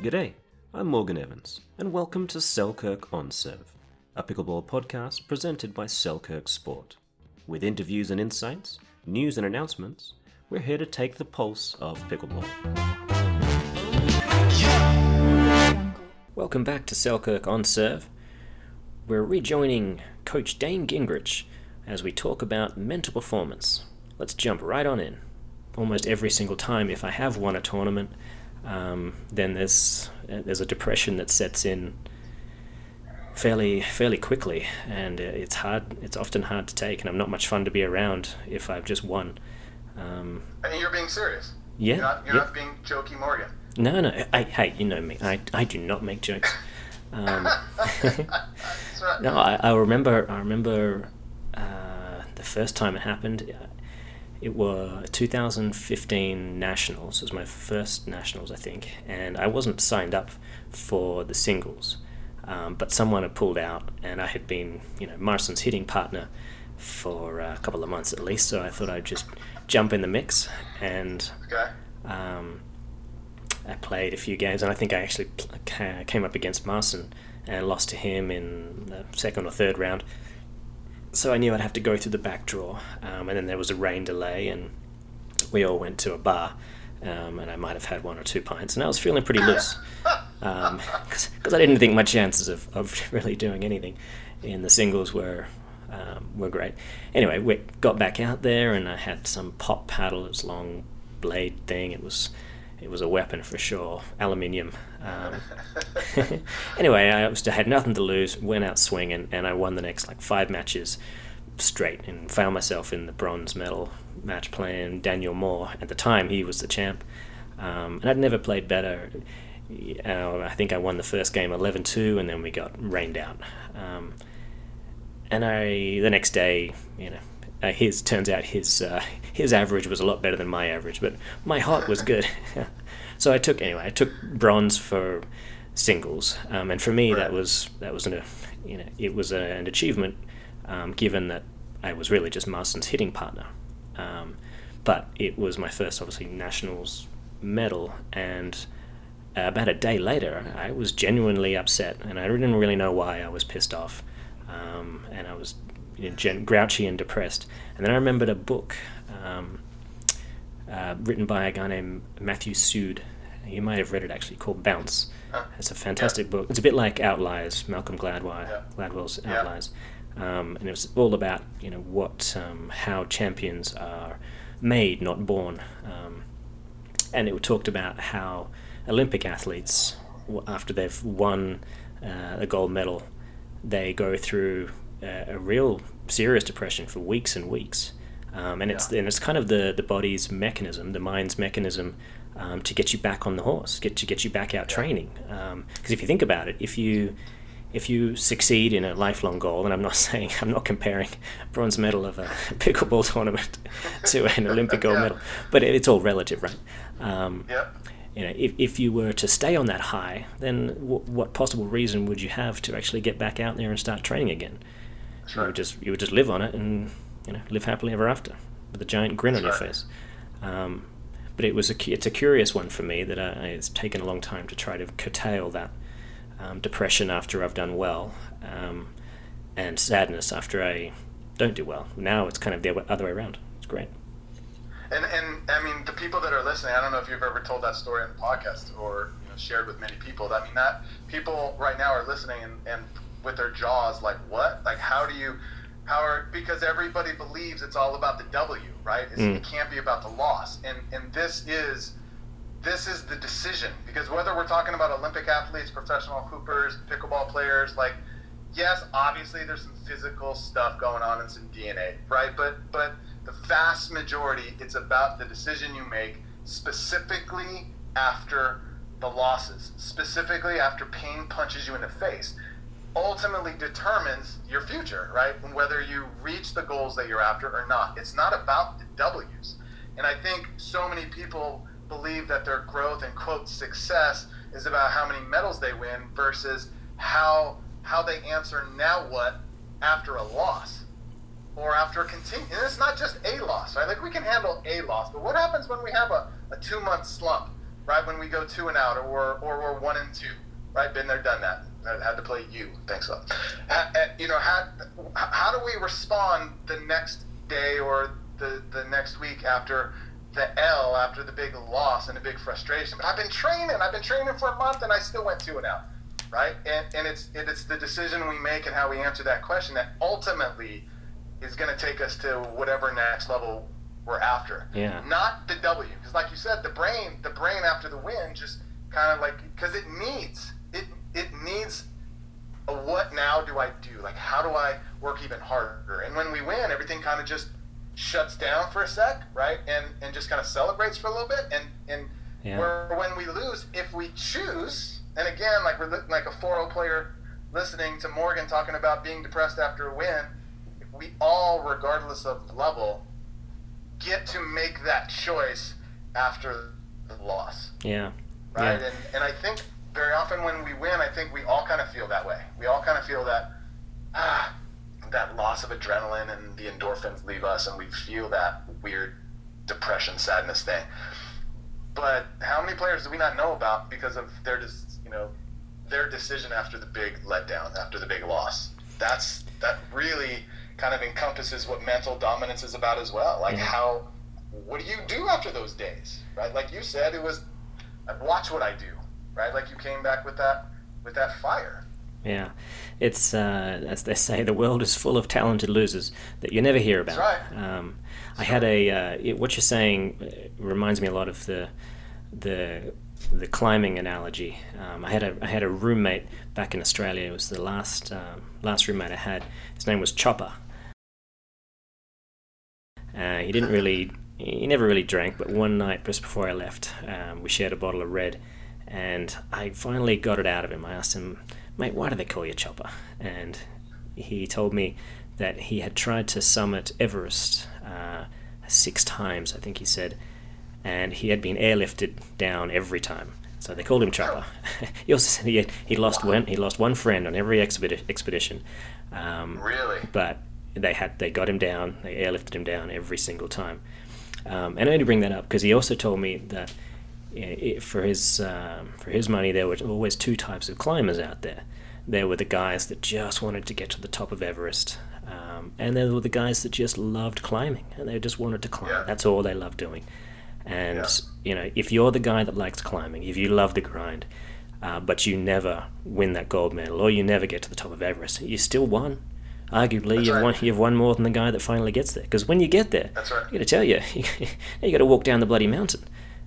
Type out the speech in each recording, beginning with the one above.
G'day, I'm Morgan Evans, and welcome to Selkirk On Serve, a pickleball podcast presented by Selkirk Sport. With interviews and insights, news and announcements, we're here to take the pulse of pickleball. Welcome back to Selkirk On Serve. We're rejoining Coach Dane Gingrich as we talk about mental performance. Let's jump right on in. Almost every single time, if I have won a tournament, um, then there's there's a depression that sets in fairly fairly quickly, and it's hard. It's often hard to take, and I'm not much fun to be around if I've just won. Um, and you're being serious. Yeah, You're not, you're yeah. not being jokey, Morgan. No, no. I, hey, you know me. I, I do not make jokes. Um, no, I, I remember. I remember uh, the first time it happened. It was 2015 nationals. It was my first nationals, I think, and I wasn't signed up for the singles, um, but someone had pulled out, and I had been, you know, Marston's hitting partner for a couple of months at least. So I thought I'd just jump in the mix and Okay. um, I played a few games, and I think I actually came up against Marston and lost to him in the second or third round. So I knew I'd have to go through the back draw, um, and then there was a rain delay, and we all went to a bar, um, and I might have had one or two pints, and I was feeling pretty loose because I didn't think my chances of, of really doing anything in the singles were um, were great. Anyway, we got back out there, and I had some pop paddle. A long blade thing. It was it was a weapon for sure, aluminium. Um, anyway, I had nothing to lose. Went out swinging, and I won the next like five matches straight, and found myself in the bronze medal match playing Daniel Moore. At the time, he was the champ, um, and I'd never played better. Uh, I think I won the first game 11-2, and then we got rained out. Um, and I the next day, you know, uh, his turns out his uh, his average was a lot better than my average, but my heart was good. so I took anyway. I took bronze for singles, um, and for me that was that was an you know it was a, an achievement, um, given that I was really just Marston's hitting partner. Um, but it was my first, obviously, nationals medal, and about a day later, I was genuinely upset, and I didn't really know why I was pissed off, um, and I was you know, gen- grouchy and depressed. And then I remembered a book um, uh, written by a guy named Matthew Syed. You might have read it actually, called Bounce. Huh. It's a fantastic book. It's a bit like Outliers, Malcolm Gladwell, Yeah. Gladwell's Yeah. Outliers, um, and it was all about you know what um, how champions are made, not born. Um, and it talked about how Olympic athletes, after they've won uh, a gold medal, they go through a, a real serious depression for weeks and weeks. Um, and it's Yeah. and it's kind of the, the body's mechanism, the mind's mechanism, um, to get you back on the horse, get to get you back out training. Because if you think about it, if you if you succeed in a lifelong goal, and I'm not saying I'm not comparing a bronze medal of a pickleball tournament to an Olympic gold Yeah. medal, but it's all relative, right? Um, Yep. you know, if, if you were to stay on that high, then w- what possible reason would you have to actually get back out there and start training again? That's You would just you would just live on it and you know live happily ever after with a giant grin on your face. Um, but it was a, it's a curious one for me that I, it's taken a long time to try to curtail that um, depression after I've done well, um, and sadness after I don't do well. Now it's kind of the other way around. It's great. And and I mean the people that are listening, I don't know if you've ever told that story on the podcast or you know, shared with many people. I mean that people right now are listening and, and with their jaws like what? Like how do you because everybody believes it's all about the W, right? It's, Mm. It can't be about the loss. And and this is this is the decision because whether we're talking about Olympic athletes, professional hoopers, pickleball players, like yes, obviously there's some physical stuff going on and some DNA, right? But but the vast majority, it's about the decision you make specifically after the losses, specifically after pain punches you in the face. Ultimately determines your future, right? And whether you reach the goals that you're after or not. It's not about the W's. And I think so many people believe that their growth and quote success is about how many medals they win versus how how they answer now what after a loss or after a continue. And it's not just a loss, right? Like we can handle a loss, but what happens when we have a, a two month slump right? When we go two and out, or or we're one and two, right? Been there, done that. I had to play you. Thanks a lot. Uh, you know, how, how do we respond the next day or the, the next week after the L, after the big loss and the big frustration? But I've been training. I've been training for a month, and I still went two and out, right? And, and it's it's the decision we make and how we answer that question that ultimately is going to take us to whatever next level we're after. Yeah. Not the W, because like you said, the brain, the brain after the win just kind of like because it needs it needs a what now do I do? Like how do I work even harder? And when we win, everything kind of just shuts down for a sec, right? And and just kind of celebrates for a little bit. And and Yeah. where when we lose, if we choose, and again, like we're li- like a 4-0 player listening to Morgan talking about being depressed after a win, if we all, regardless of level, get to make that choice after the loss Yeah. right? Yeah. And and I think very often when we win, I think we all kind of feel that way. We all kind of feel that ah, that loss of adrenaline and the endorphins leave us, and we feel that weird depression, sadness thing. But how many players do we not know about because of their dis- you know their decision after the big letdown, after the big loss? That's that really kind of encompasses what mental dominance is about as well. Like Yeah. how what do you do after those days, right? Like you said, it was watch what I do, right? Like you came back with that with that fire. Yeah, it's uh, as they say, the world is full of talented losers that you never hear about. That's right. Um, I had a uh, it, what you're saying uh, reminds me a lot of the the the climbing analogy. Um, I had a I had a roommate back in Australia. It was the last um, last roommate I had. His name was Chopper. Uh, he didn't really he never really drank, but one night just before I left, um, we shared a bottle of red, and I finally got it out of him. I asked him, "Mate, why do they call you Chopper?" And he told me that he had tried to summit Everest uh, six times, I think he said, and he had been airlifted down every time. So they called him Chopper. he also said he, had, he lost one he lost one friend on every expedi- expedition. Um, Really? but they had they got him down. They airlifted him down every single time. Um, and I only bring that up because he also told me that i i for his um, for his money there were always two types of climbers out there. There were the guys that just wanted to get to the top of Everest, um, and there were the guys that just loved climbing and they just wanted to climb. Yeah. That's all they loved doing. And Yeah. you know, if you're the guy that likes climbing, if you love the grind, uh, but you never win that gold medal or you never get to the top of Everest, you still won. Arguably, That's you've right. won. You've won more than the guy that finally gets there. Because when you get there, That's right. I got to tell you, you got to walk down the bloody mountain.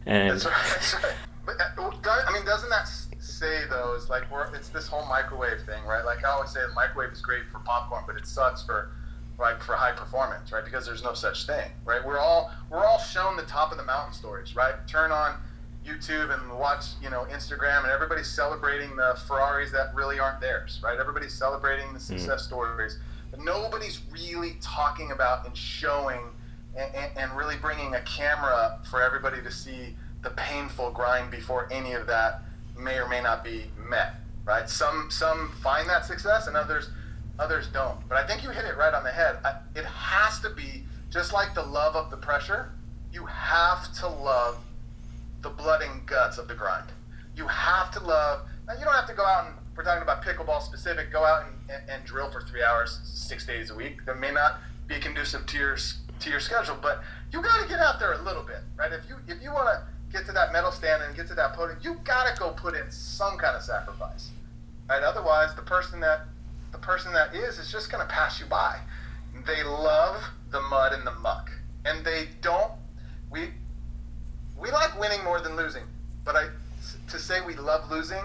And That's right. That's right. But uh, I mean, doesn't that say though? It's like we're it's this whole microwave thing, right? Like I always say, the microwave is great for popcorn, but it sucks for like for high performance, right? Because there's no such thing, right? We're all we're all shown the top of the mountain stories, right? Turn on YouTube and watch, you know, Instagram, and everybody's celebrating the Ferraris that really aren't theirs, right? Everybody's celebrating the success stories, but nobody's really talking about and showing and, and, really bringing a camera for everybody to see the painful grind before any of that may or may not be met, right? Some some find that success, and others others don't. But I think you hit it right on the head. I, it has to be just like the love of the pressure. You have to love the blood and guts of the grind. You have to love. Now you don't have to go out and we're talking about pickleball specific. Go out and, and, and drill for three hours, six days a week. That may not be conducive to your to your schedule, but you got to get out there a little bit, right? If you if you want to get to that medal stand and get to that podium, you got to go put in some kind of sacrifice, right? Otherwise, the person that the person that is is just going to pass you by. They love the mud and the muck, and they don't. We we like winning more than losing, but I to say we love losing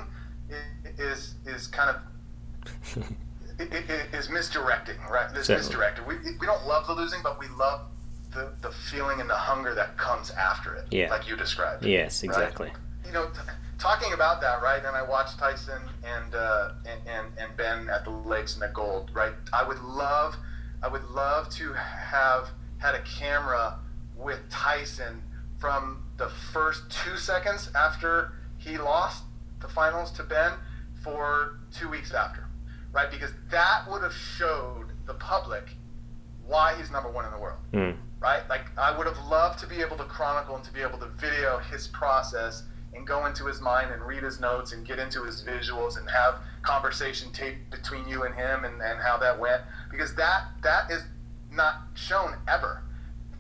i- is is kind of is misdirecting, right? This misdirected. We, we don't love the losing, but we love the, the feeling and the hunger that comes after it, Yeah. like you described. yes, right? exactly. You know, t- talking about that, right? And I watched Tyson and, uh, and and and Ben at the Lakes and the Gold, right? I would love, I would love to have had a camera with Tyson from the first two seconds after he lost the finals to Ben for two weeks after, right? Because that would have showed the public why he's number one in the world Mm. right? Like I would have loved to be able to chronicle and to be able to video his process and go into his mind and read his notes and get into his visuals and have conversation tape between you and him and, and how that went because that that is not shown ever.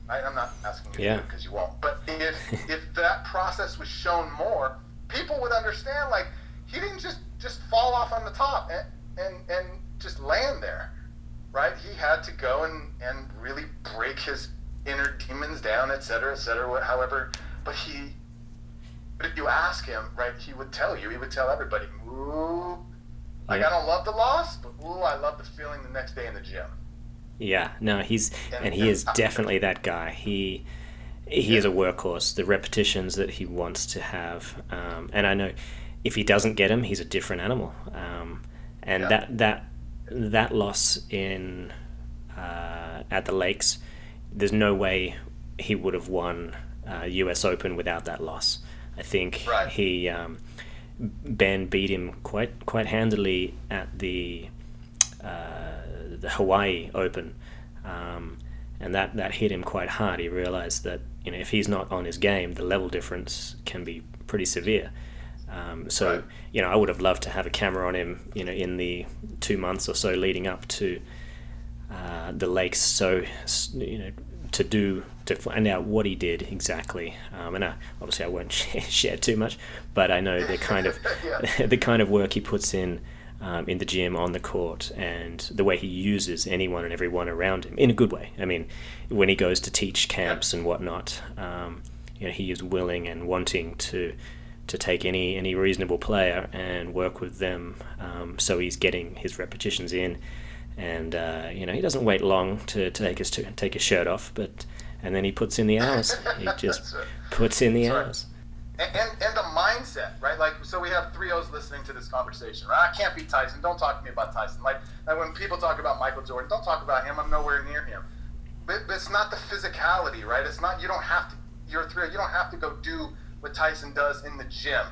Right? I'm not asking you Yeah. because you won't. But if if that process was shown more, people would understand. Like he didn't just just fall off on the top and and, just land there, right? He had to go and and really break his inner demons down, et cetera, et cetera. However, but he. But if you ask him, right, he would tell you. He would tell everybody, "Ooh, like Yeah. I don't love the loss, but ooh, I love the feeling the next day in the gym." Yeah, no, he's And- and he and is I- definitely that guy. He he is a workhorse. The repetitions that he wants to have, um, and I know if he doesn't get him, he's a different animal. Um, and Yeah. that that that loss in uh, at the Lakes, there's no way he would have won uh, U.S. Open without that loss. I think Right. he um, Ben beat him quite quite handily at the uh, the Hawaii Open, um, and that, that hit him quite hard. He realized that you know if he's not on his game, the level difference can be pretty severe. Um, so Right. you know, I would have loved to have a camera on him, you know, in the two months or so leading up to uh, the lakes. So you know, to do to find out what he did exactly. Um, and I, obviously, I won't share, share too much, but I know the kind of Yeah. the kind of work he puts in um, in the gym, on the court, and the way he uses anyone and everyone around him in a good way. I mean, when he goes to teach camps and whatnot, um, you know, he is willing and wanting to to take any any reasonable player and work with them. Um, so he's getting his repetitions in, and uh, you know, he doesn't wait long to, to take his to take his shirt off, but and then he puts in the hours. He just puts in the right. hours. and, and, and the mindset, right? Like, so we have three O's listening to this conversation, right? I can't beat Tyson. Don't talk to me about Tyson. Like, like when people talk about Michael Jordan, don't talk about him. I'm nowhere near him. But, but it's not the physicality, right? It's not, you don't have to, you're three, you don't have to go do what Tyson does in the gym.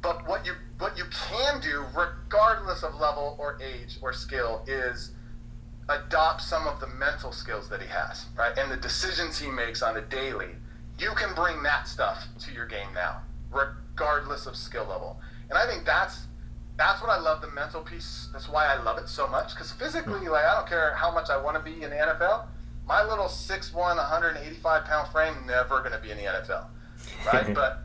But what you, what you can do, regardless of level or age or skill, is adopt some of the mental skills that he has, right? And the decisions he makes on a daily. You can bring that stuff to your game now, regardless of skill level. And I think that's that's what I love the mental piece. That's why I love it so much. Because physically, hmm. like I don't care how much I want to be in the NFL. My little 6'1", 185 pound frame never going to be in the NFL, right? but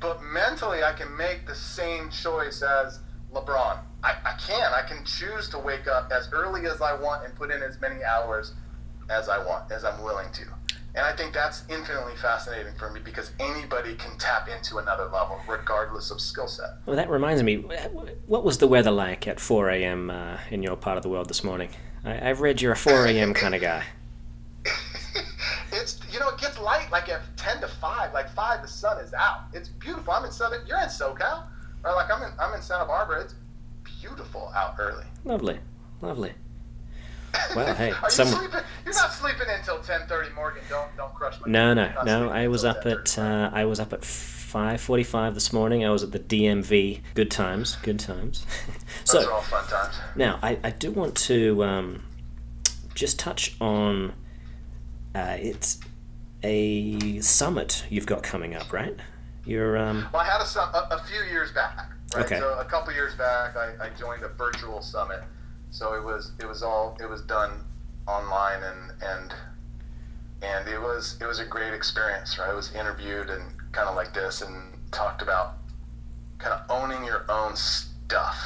but mentally, I can make the same choice as LeBron. I, I can. I can choose to wake up as early as I want and put in as many hours as I want, as I'm willing to. And I think that's infinitely fascinating for me because anybody can tap into another level, regardless of skill set. Well, that reminds me. What was the weather like at 4 a.m. Uh, in your part of the world this morning? I, I've read you're a 4 a.m. kind of guy. You know it gets light like at ten to five, like five the sun is out. It's beautiful. I'm in southern. You're in SoCal, or like I'm in I'm in Santa Barbara. It's beautiful out early. Lovely, lovely. Well, hey, Are you someone- sleeping? You're not sleeping until ten thirty, Morgan. Don't don't crush my. No, no, no. I was up at uh, I was up at 5:45 this morning. I was at the DMV. Good times, good times. Those so are all fun times. now I, I do want to um, just touch on uh, it's a summit you've got coming up, right? You're um, Well, I had a, a, few years back, right? Okay. So a couple years back, I, I joined a virtual summit. So it was it was all it was done online and and and it was it was a great experience, right? I was interviewed and kind of like this and talked about kind of owning your own stuff.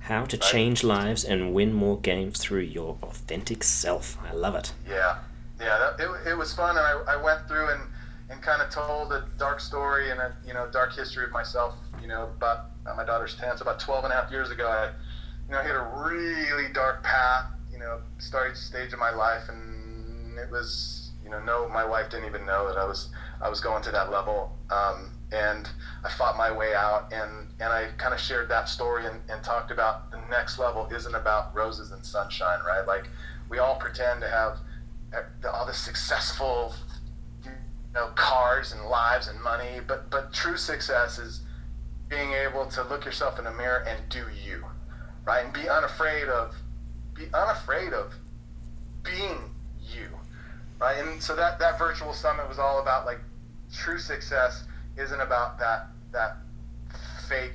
how to change lives and win more games through your authentic self. I love it. Yeah, yeah, that, it, it was fun, and I, I went through and, and kind of told a dark story and a you know dark history of myself. You know, about my daughter's ten, so about 12 and a half years ago, I you know hit a really dark path. You know, starting stage of my life, and it was you know no, my wife didn't even know that I was I was going to that level. Um, and I fought my way out, and, and I kind of shared that story and, and talked about the next level isn't about roses and sunshine, right? Like we all pretend to have all the successful, you know, cars and lives and money, but but true success is being able to look yourself in the mirror and do you, right? And be unafraid of be unafraid of being you, right? And so that that virtual summit was all about like true success isn't about that that fake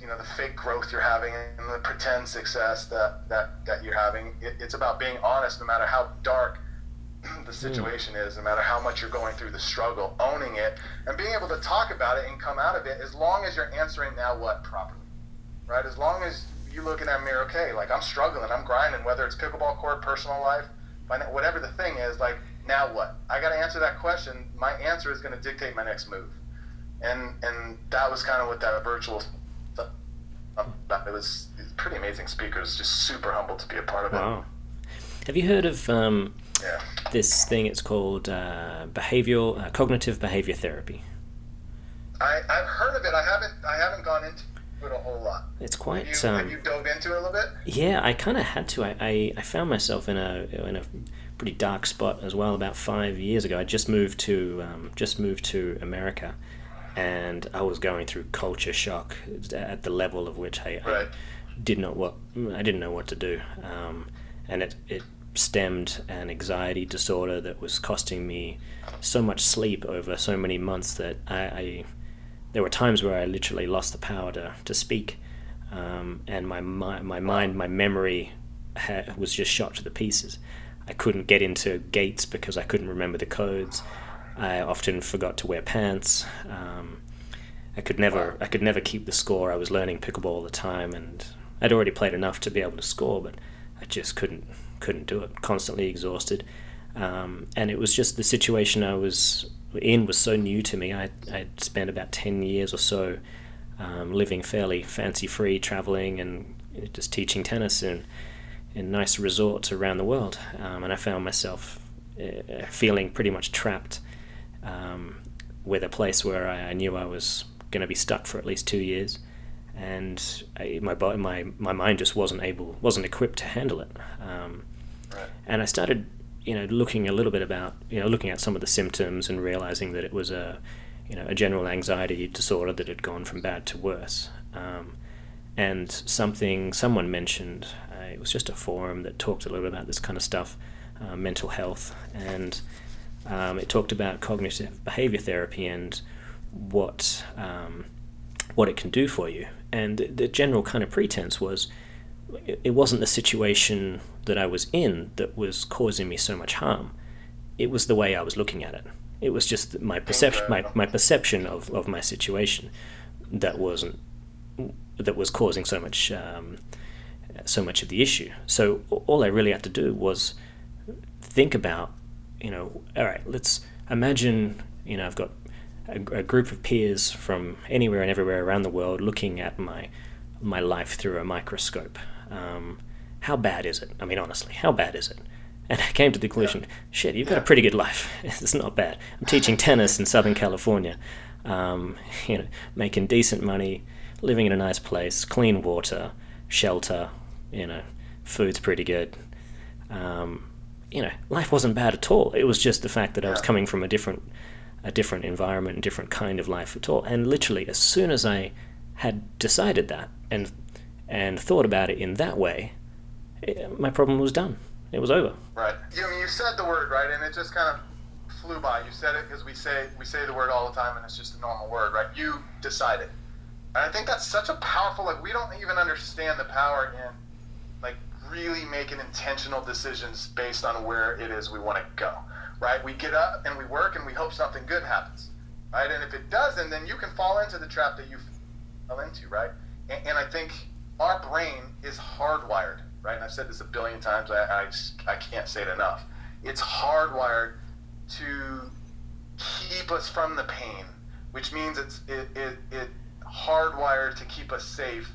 you know the fake growth you're having and the pretend success that that, that you're having it, it's about being honest no matter how dark the hmm. situation mm. is no matter how much you're going through the struggle owning it and being able to talk about it and come out of it as long as you're answering now what properly right as long as you looking at me okay like i'm struggling i'm grinding whether it's pickleball court personal life whatever the thing is like now what i got to answer that question my answer is going to dictate my next move and and that was kind of what that virtual it was pretty amazing speakers, just super humble to be a part of it. Wow. Have you heard of um, yeah. this thing? It's called uh, behavioral uh, cognitive behavior therapy. I, I've heard of it. I haven't. I haven't gone into it a whole lot. It's quite. Have you, um, have you dove into it a little bit? Yeah, I kind of had to. I, I, I found myself in a in a pretty dark spot as well about five years ago. I just moved to um, just moved to America, and I was going through culture shock at the level of which I, right. I did not what I didn't know what to do, um, and it it stemmed an anxiety disorder that was costing me so much sleep over so many months that I, I there were times where I literally lost the power to to speak, um, and my my my mind my memory ha- was just shot to the pieces. I couldn't get into gates because I couldn't remember the codes. I often forgot to wear pants. Um, I could never I could never keep the score. I was learning pickleball all the time, and I'd already played enough to be able to score, but I just couldn't couldn't do it. Constantly exhausted, um, and it was just the situation I was in was so new to me. I I'd spent about ten years or so um, living fairly fancy free, traveling and just teaching tennis in in nice resorts around the world, um, and I found myself uh, feeling pretty much trapped um, with a place where I, I knew I was going to be stuck for at least two years, and I, my my my mind just wasn't able, wasn't equipped to handle it. Um, right. And I started, you know, looking a little bit about, you know, looking at some of the symptoms and realizing that it was a, you know, a general anxiety disorder that had gone from bad to worse. Um, and something someone mentioned, uh, it was just a forum that talked a little bit about this kind of stuff, uh, mental health, and um, it talked about cognitive behavior therapy and what um, what it can do for you. And the general kind of pretense was it wasn't the situation that I was in that was causing me so much harm. It was the way I was looking at it. It was just my perception, my, my perception of, of my situation that wasn't that was causing so much um, so much of the issue. So all I really had to do was think about you know, all right, let's imagine, you know, I've got a, a, group of peers from anywhere and everywhere around the world looking at my my life through a microscope. Um, how bad is it? I mean, honestly, how bad is it? And I came to the conclusion, yeah. shit, you've got a pretty good life. it's not bad. I'm teaching tennis in Southern California, um, you know, making decent money, living in a nice place, clean water, shelter, you know, food's pretty good. Um, you know, life wasn't bad at all. It was just the fact that I was coming from a different, a different environment, a different kind of life at all. And literally, as soon as I had decided that and and thought about it in that way, it, my problem was done. It was over. Right. You I mean you said the word right, and it just kind of flew by. You said it because we say we say the word all the time, and it's just a normal word, right? You decided, and I think that's such a powerful. Like we don't even understand the power in really making intentional decisions based on where it is we want to go, right? We get up and we work and we hope something good happens, right? And if it doesn't, then you can fall into the trap that you fell into, right? And, and I think our brain is hardwired, right? And I've said this a billion times. I, I, I can't say it enough. It's hardwired to keep us from the pain, which means it's it, it, it hardwired to keep us safe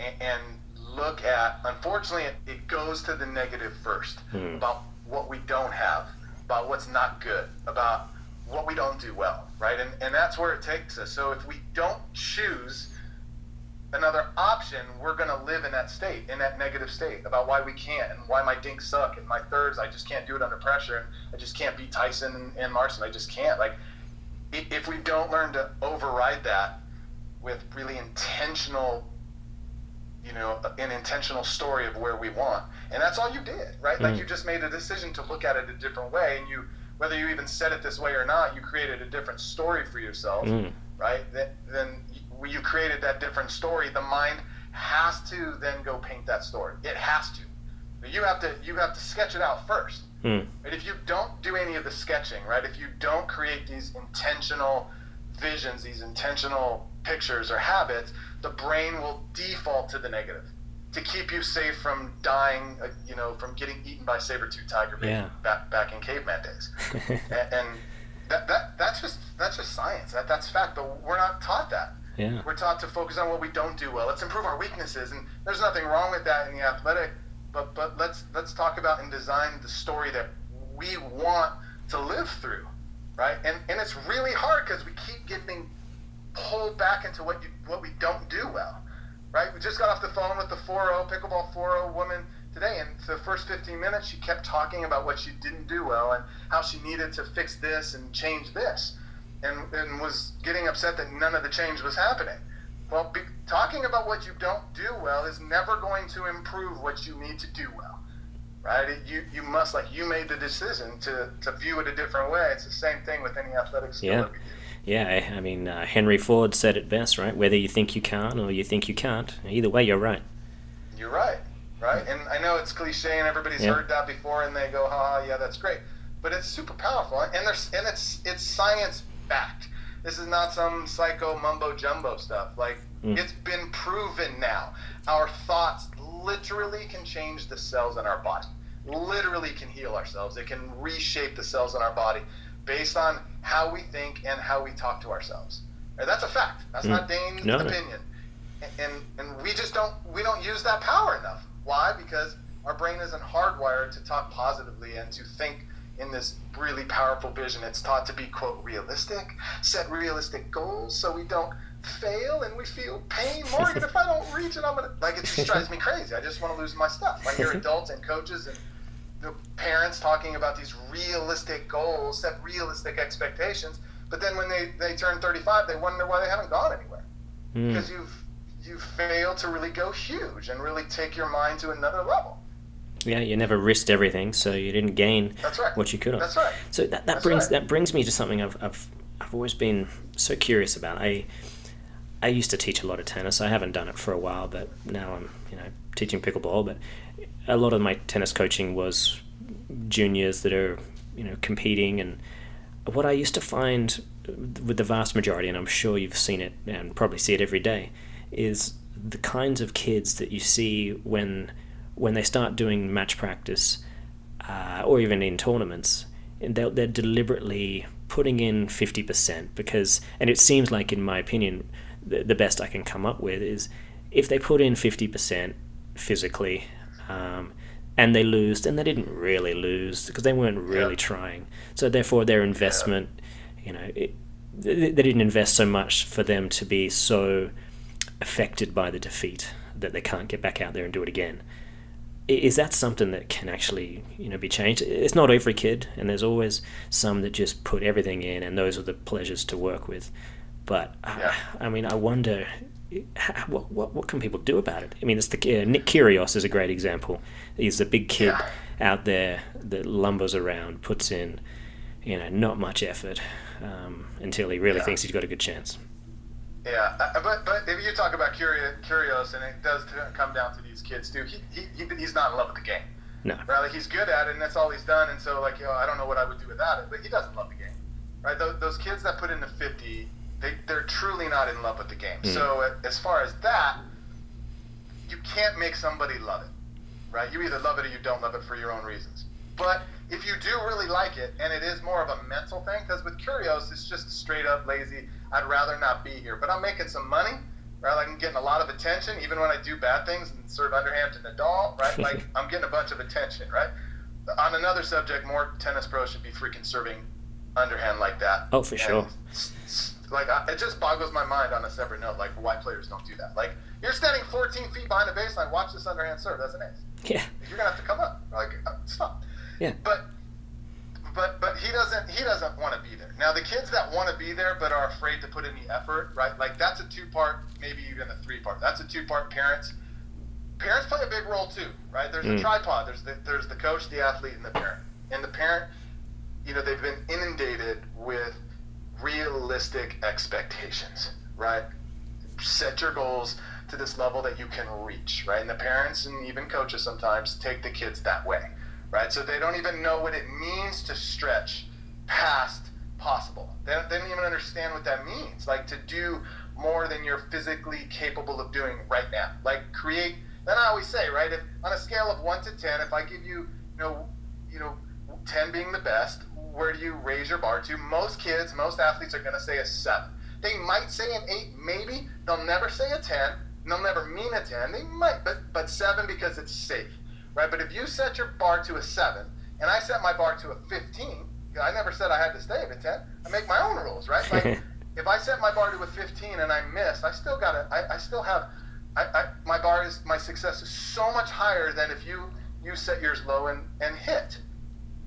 and, and look at, unfortunately, it, goes to the negative first hmm. about what we don't have, about what's not good, about what we don't do well, right? And, and that's where it takes us. So if we don't choose another option, we're going to live in that state, in that negative state about why we can't and why my dinks suck and my thirds, I just can't do it under pressure and I just can't beat Tyson and, and Marcin. I just can't. Like, if we don't learn to override that with really intentional you know, an intentional story of where we want. And that's all you did, right? Mm. Like you just made a decision to look at it a different way. And you, whether you even said it this way or not, you created a different story for yourself, mm. right? Then, then you created that different story, the mind has to then go paint that story. It has to. You have to you have to sketch it out first. Mm. Right? If you don't do any of the sketching, right? If you don't create these intentional visions, these intentional pictures or habits, the brain will default to the negative to keep you safe from dying, uh, you know, from getting eaten by saber-tooth tiger Yeah. back back in caveman days. and, and that, that that's just that's just science. That that's fact. But we're not taught that. yeah. We're taught to focus on what we don't do well. Let's improve our weaknesses, and there's nothing wrong with that in the athletic. But but let's let's talk about and design the story that we want to live through, right? And and it's really hard because we keep getting pulled back into what you what we don't do well, right? We just got off the phone with the 4-0 pickleball 4-0 woman today, and for the first 15 minutes she kept talking about what she didn't do well and how she needed to fix this and change this and, and was getting upset that none of the change was happening. Well, be, talking about what you don't do well is never going to improve what you need to do well, right? It, you you must like you made the decision to, to view it a different way. It's the same thing with any athletic skill Yeah. That we do. Yeah, I I mean, uh, Henry Ford said it best, right? Whether you think you can or you think you can't, either way, you're right. You're right, right? And I know it's cliche and everybody's Yeah. heard that before, and they go, "Ha, ha, yeah, that's great," but it's super powerful, and there's and it's it's science backed. This is not some psycho mumbo jumbo stuff. Like Mm. it's been proven now. Our thoughts literally can change the cells in our body. Literally can heal ourselves. It can reshape the cells in our body based on how we think and how we talk to ourselves. And that's a fact. That's Mm. not Dane's No, opinion and and we just don't we don't use that power enough. Why? Because our brain isn't hardwired to talk positively and to think in this really powerful vision. It's taught to be quote realistic, set realistic goals so we don't fail and we feel pain. Morgan, if I don't reach it, I'm gonna like it just drives me crazy. I just want to lose my stuff. I hear adults and coaches and the parents talking about these realistic goals, set realistic expectations, but then when they, they turn 35, they wonder why they haven't gone anywhere Mm. because you've you failed to really go huge and really take your mind to another level. Yeah, you never risked everything, so you didn't gain That's right. what you could have. That's right. So that, that That's brings right. that brings me to something I've, I've I've always been so curious about. I I used to teach a lot of tennis. I haven't done it for a while, but now I'm you know teaching pickleball. But a lot of my tennis coaching was juniors that are you know competing, and what I used to find with the vast majority, and I'm sure you've seen it and probably see it every day, is the kinds of kids that you see when when they start doing match practice uh, or even in tournaments, and they're, they're deliberately putting in 50% because, and it seems like, in my opinion, the, the best I can come up with is if they put in 50% physically um, and they lose, and they didn't really lose because they weren't really Yeah. trying. So, therefore, their investment, you know, it, they, didn't invest so much for them to be so affected by the defeat that they can't get back out there and do it again is that something that can actually you know be changed it's not every kid and there's always some that just put everything in and those are the pleasures to work with but Yeah. I, I mean i wonder what, what, what can people do about it i mean it's the uh, nick Kyrgios is a great example he's a big kid Yeah. out there that lumbers around puts in you know not much effort um, until he really Yeah. thinks he's got a good chance Yeah, uh, but but if you talk about Curio- Kyrgios, and it does come down to these kids too, he, he, he he's not in love with the game. no Right, like he's good at it, and that's all he's done. And so, like, you know, I don't know what I would do without it, but he doesn't love the game. Right, those, those kids that put in the fifty, they they're truly not in love with the game. Mm. So, as far as that, you can't make somebody love it. Right, you either love it or you don't love it for your own reasons. But if you do really like it, and it is more of a mental thing, because with Kyrgios, it's just straight up lazy. I'd rather not be here, but I'm making some money. Right, like I'm getting a lot of attention, even when I do bad things and serve underhand to Nadal. Right, like I'm getting a bunch of attention. Right. On another subject, more tennis pros should be freaking serving underhand like that. Oh, for sure. S- s- like I, it just boggles my mind on a separate note, like why players don't do that. Like you're standing 14 feet behind the baseline, watch this underhand serve. That's an ace yeah you're gonna have to come up. Like, uh, stop. Yeah. But, but, but he doesn't. He doesn't want to be there. Now, the kids that want to be there but are afraid to put in the effort, right? Like that's a two-part, maybe even a three-part. That's a two-part. Parents, parents play a big role too, right? There's Mm. a tripod. There's the there's the coach, the athlete, and the parent. And the parent, you know, they've been inundated with realistic expectations, right? set your goals to this level that you can reach, right? And the parents and even coaches sometimes take the kids that way, right? So they don't even know what it means to stretch past possible. They don't, they don't even understand what that means. Like to do more than you're physically capable of doing right now. Like create. Then I always say, right? If on a scale of one to ten, if I give you, you know, you know, ten being the best, where do you raise your bar to? Most kids, most athletes are going to say a seven. They might say an eight, maybe. They'll never say a ten. They'll never mean a ten. They might, but but seven because it's safe, right? But if you set your bar to a seven, and I set my bar to a fifteen, I never said I had to stay at a ten. I make my own rules, right? Like if I set my bar to a 15 and I miss, I still got it. I, I still have, I, I, my bar is, my success is so much higher than if you, you set yours low and, and hit.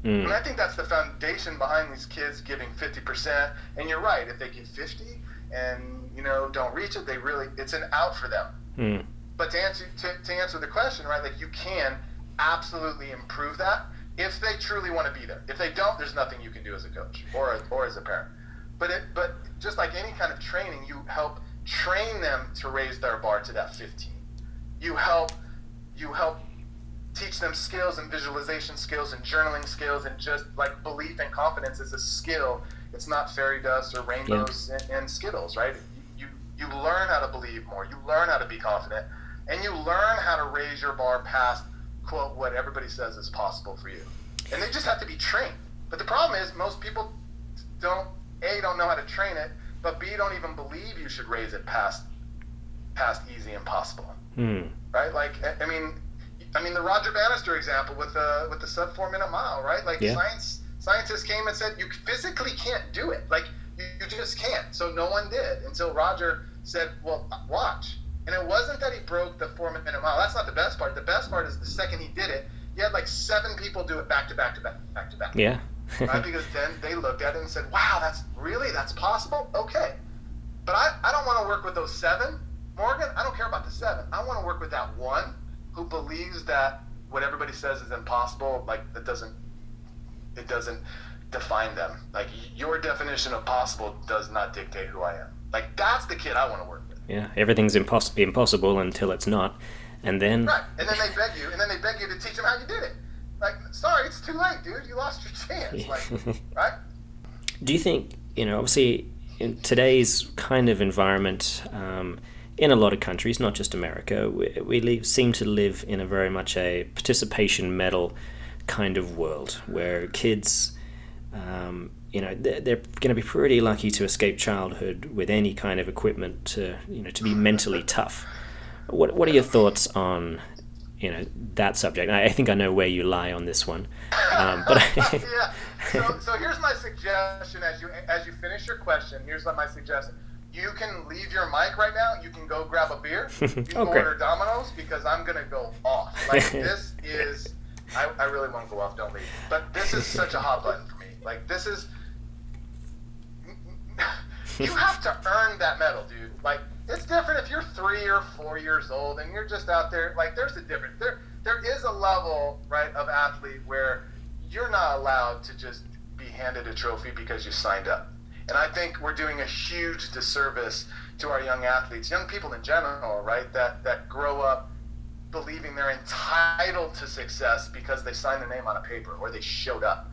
Mm. And I think that's the foundation behind these kids giving 50%. And you're right, if they give 50 and, you know, don't reach it, they really, it's an out for them. Mm. But to answer, to, to answer the question, right, like you can absolutely improve that if they truly want to be there. If they don't, there's nothing you can do as a coach or, a, or as a parent. But it, but just like any kind of training, you help train them to raise their bar to that 15. You help you help teach them skills and visualization skills and journaling skills and just like belief and confidence is a skill. It's not fairy dust or rainbows yeah. and, and Skittles, right? You you learn how to believe more. You learn how to be confident, and you learn how to raise your bar past quote what everybody says is possible for you. And they just have to be trained. But the problem is most people don't a don't know how to train it, but B don't even believe you should raise it past past easy impossible. Mm. Right? Like I mean, I mean the Roger Bannister example with the with the sub four minute mile, right? Like yeah. science scientists came and said you physically can't do it. Like you, you just can't. So no one did until Roger said, "Well, watch." And it wasn't that he broke the four minute mile. That's not the best part. The best part is the second he did it, he had like seven people do it back to back to back back to back. Yeah right? Because then they looked at it and said, "Wow, that's really that's possible." Okay, but I, I don't want to work with those seven, Morgan. I don't care about the seven. I want to work with that one who believes that what everybody says is impossible. Like that doesn't it doesn't define them. Like your definition of possible does not dictate who I am. Like that's the kid I want to work with. Yeah, everything's impossible impossible until it's not, and then right, and then they beg you, and then they beg you to teach them how you did it. Like, sorry, it's too late, dude. You lost your chance. Like, right? Do you think you know? Obviously, in today's kind of environment, um, in a lot of countries, not just America, we, we live, seem to live in a very much a participation medal kind of world where kids. Um, you know they're, they're going to be pretty lucky to escape childhood with any kind of equipment to you know to be mentally tough. What what are your thoughts on you know that subject. I, I think I know where you lie on this one, um, but yeah. So, so here's my suggestion as you as you finish your question. Here's my suggestion. You can leave your mic right now. You can go grab a beer. You can okay. order Domino's because I'm gonna go off. Like this is, I, I really want to go off. Don't leave. But this is such a hot button for me. Like this is, you have to earn that medal, dude. Like it's different if you're three or four years old and you're just out there. Like there's a difference. There there is a level right of athlete where you're not allowed to just be handed a trophy because you signed up. And I think we're doing a huge disservice to our young athletes, young people in general, right? That that grow up believing they're entitled to success because they signed their name on a paper or they showed up.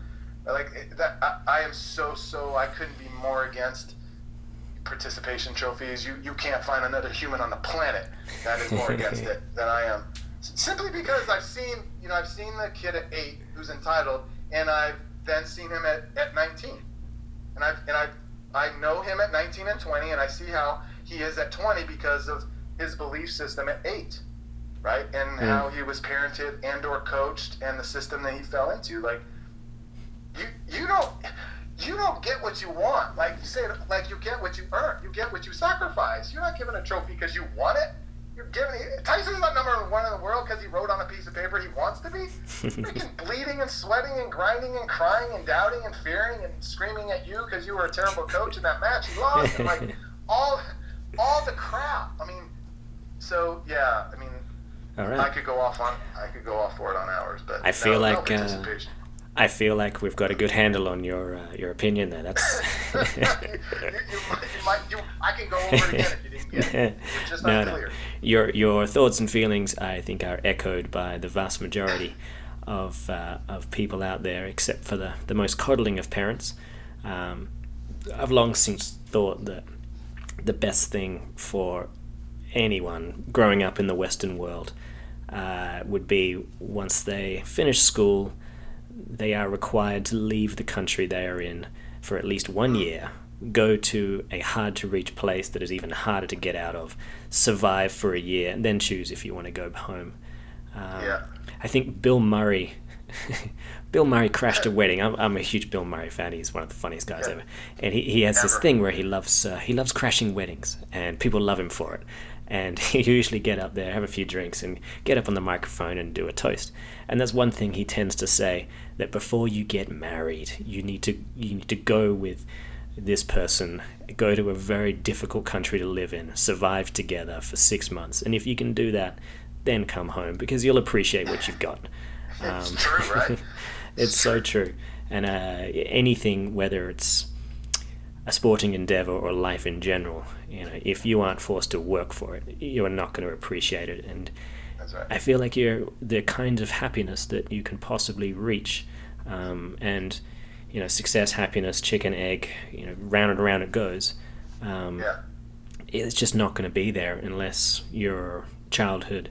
Like that, I, I am so so. I couldn't be more against participation trophies. You you can't find another human on the planet that is more against it than I am. Simply because I've seen you know I've seen the kid at eight who's entitled, and I've then seen him at, at 19, and I've and I I know him at 19 and 20, and I see how he is at 20 because of his belief system at eight, right? And mm. how he was parented and or coached, and the system that he fell into. Like you you don't you don't get what you want. Like you said, like you get what you earn. You get what you sacrifice. You're not given a trophy because you want it. Giving. Tyson's not number one in the world because he wrote on a piece of paper he wants to be. Freaking bleeding and sweating and grinding and crying and doubting and fearing and screaming at you because you were a terrible coach in that match he lost. And like all, all the crap. I mean, so yeah. I mean, all right. I could go off on. I could go off for it on hours, but I feel no, like. No uh, I feel like we've got a good handle on your uh, your opinion there. That's. you, you, might, you might, I can go over it again if you didn't again. It's just no, not no. clear. Your your thoughts and feelings, I think, are echoed by the vast majority of uh, of people out there, except for the the most coddling of parents. Um, I've long since thought that the best thing for anyone growing up in the Western world uh, would be once they finish school, they are required to leave the country they are in for at least one year, go to a hard to reach place that is even harder to get out of, survive for a year, and then choose if you want to go home. Um, Yeah. I think Bill Murray. Bill Murray crashed a wedding. I'm, I'm a huge Bill Murray fan. He's one of the funniest guys Yeah. ever, and he, he has this thing where he loves uh, he loves crashing weddings, and people love him for it. And he usually get up there, have a few drinks, and get up on the microphone and do a toast. And that's one thing he tends to say that before you get married, you need to you need to go with this person, go to a very difficult country to live in, survive together for six months, and if you can do that, then come home because you'll appreciate what you've got. It's Um, true, right? it's so true. And uh, anything, whether it's a sporting endeavor or life in general, you know, if you aren't forced to work for it, you are not going to appreciate it. And right. I feel like you're the kind of happiness that you can possibly reach, um, and you know, success, happiness, chicken, egg, you know, round and round it goes. Um, Yeah. it's just not going to be there unless your childhood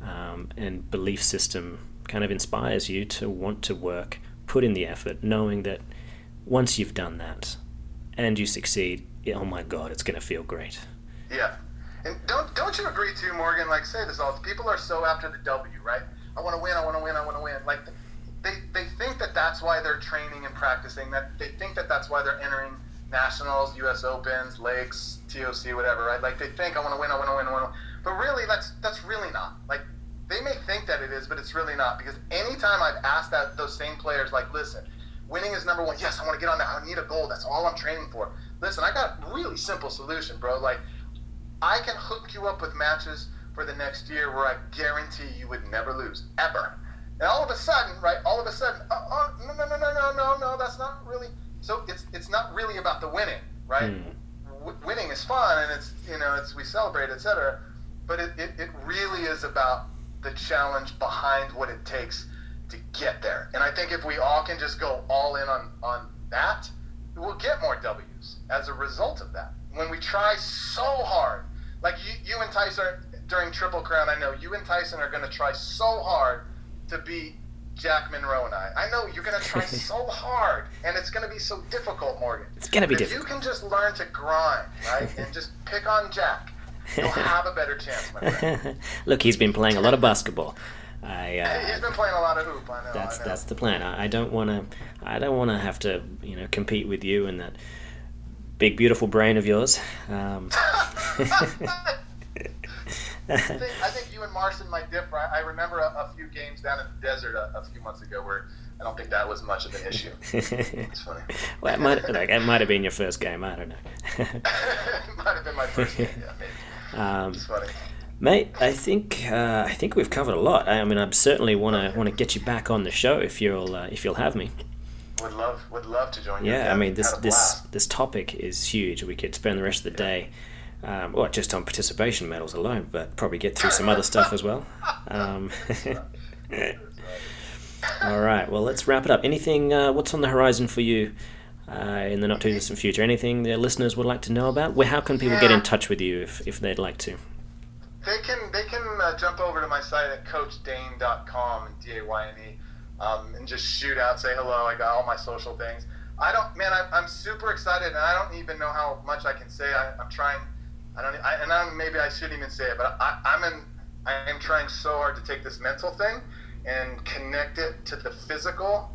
um, and belief system kind of inspires you to want to work, put in the effort, knowing that once you've done that and you succeed, oh my god, it's going to feel great. Yeah. And don't don't you agree too, Morgan? Like say this all people are so after the W, right? I want to win, I want to win, I want to win. Like they they think that that's why they're training and practicing. That they think that that's why they're entering nationals, U.S. Opens, Lakes, TOC, whatever, right? Like they think I want to win, I want to win, I want to. But really, that's that's really not. Like they may think that it is, but it's really not. Because anytime I've asked that those same players, like, listen, winning is number one. Yes, I want to get on that. I need a goal. That's all I'm training for. Listen, I got a really simple solution, bro. Like I can hook you up with matches for the next year where I guarantee you would never lose ever. And all of a sudden, right? All of a sudden, oh, oh no, no, no, no, no, no, no, that's not really. So it's it's not really about the winning, right? Hmm. W- winning is fun, and it's you know it's we celebrate, etc. But it, it, it really is about the challenge behind what it takes to get there. And I think if we all can just go all in on on that, we'll get more W's as a result of that. When we try so hard, like you, you and Tyson are, during Triple Crown, I know you and Tyson are going to try so hard to beat Jack Munro and I. I know you're going to try so hard, and it's going to be so difficult, Morgan. It's going to be If difficult. you can just learn to grind, right, and just pick on Jack, you'll have a better chance, my friend. Look, he's been playing a lot of basketball. I, uh, He's been playing a lot of hoop. I know. that's I know. that's the plan. I, I don't want to. I don't want to have to, you know, compete with you and that big, beautiful brain of yours. Um, I think, I think you and Marson might differ. I, I remember a, a few games down in the desert a, a few months ago where I don't think that was much of an issue. It's funny. well, it might like, it might have been your first game. I don't know. it might have been my first game. Yeah, maybe. um, It's funny. Mate, I think uh, I think we've covered a lot. I mean, I certainly want to want to get you back on the show if you'll uh, if you'll have me. Would love would love to join you. Yeah, I mean this this this topic is huge. We could spend the rest of the day, um, well, just on participation medals alone, but probably get through some other stuff as well. Um, all right, well, let's wrap it up. Anything? Uh, what's on the horizon for you uh, in the not too distant future? Anything the listeners would like to know about? Where how can people get in touch with you if, if they'd like to? They can they can uh, jump over to my site at coachdayne.com and D A Y N E um, and just shoot out, say hello. I got all my social things. I don't, man. I, I'm super excited, and I don't even know how much I can say. I, I'm trying. I don't, I, and I, maybe I shouldn't even say it, but I, I'm in. I am trying so hard to take this mental thing and connect it to the physical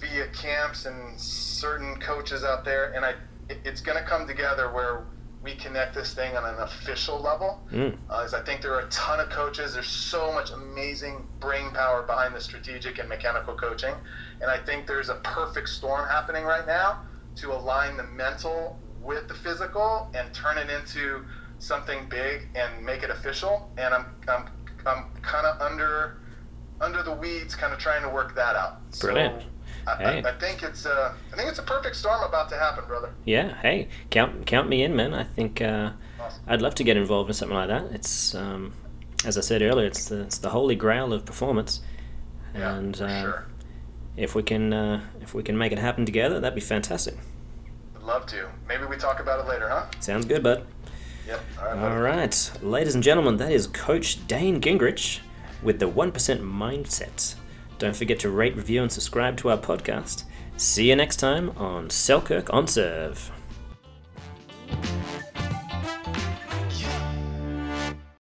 via camps and certain coaches out there, and I. It, it's going to come together where we connect this thing on an official level. Mm. Uh, I think there are a ton of coaches. There's so much amazing brain power behind the strategic and mechanical coaching, and I think there's a perfect storm happening right now to align the mental with the physical and turn it into something big and make it official. And I'm I'm I'm kind of under under the weeds, kind of trying to work that out. Brilliant. So I, Hey. I, I think it's a I think it's a perfect storm about to happen, brother. Yeah, hey, count count me in, man. I think uh, Awesome. I'd love to get involved in something like that. It's um, as I said earlier, it's the it's the holy grail of performance, Yeah, and uh, sure. if we can uh, if we can make it happen together, that'd be fantastic. Love to. Maybe we talk about it later, huh? Sounds good, bud. Yep. All right. All right, ladies and gentlemen, that is Coach Dayne Gingrich with the One Percent Mindset. Don't forget to rate, review, and subscribe to our podcast. See you next time on Selkirk on Serve.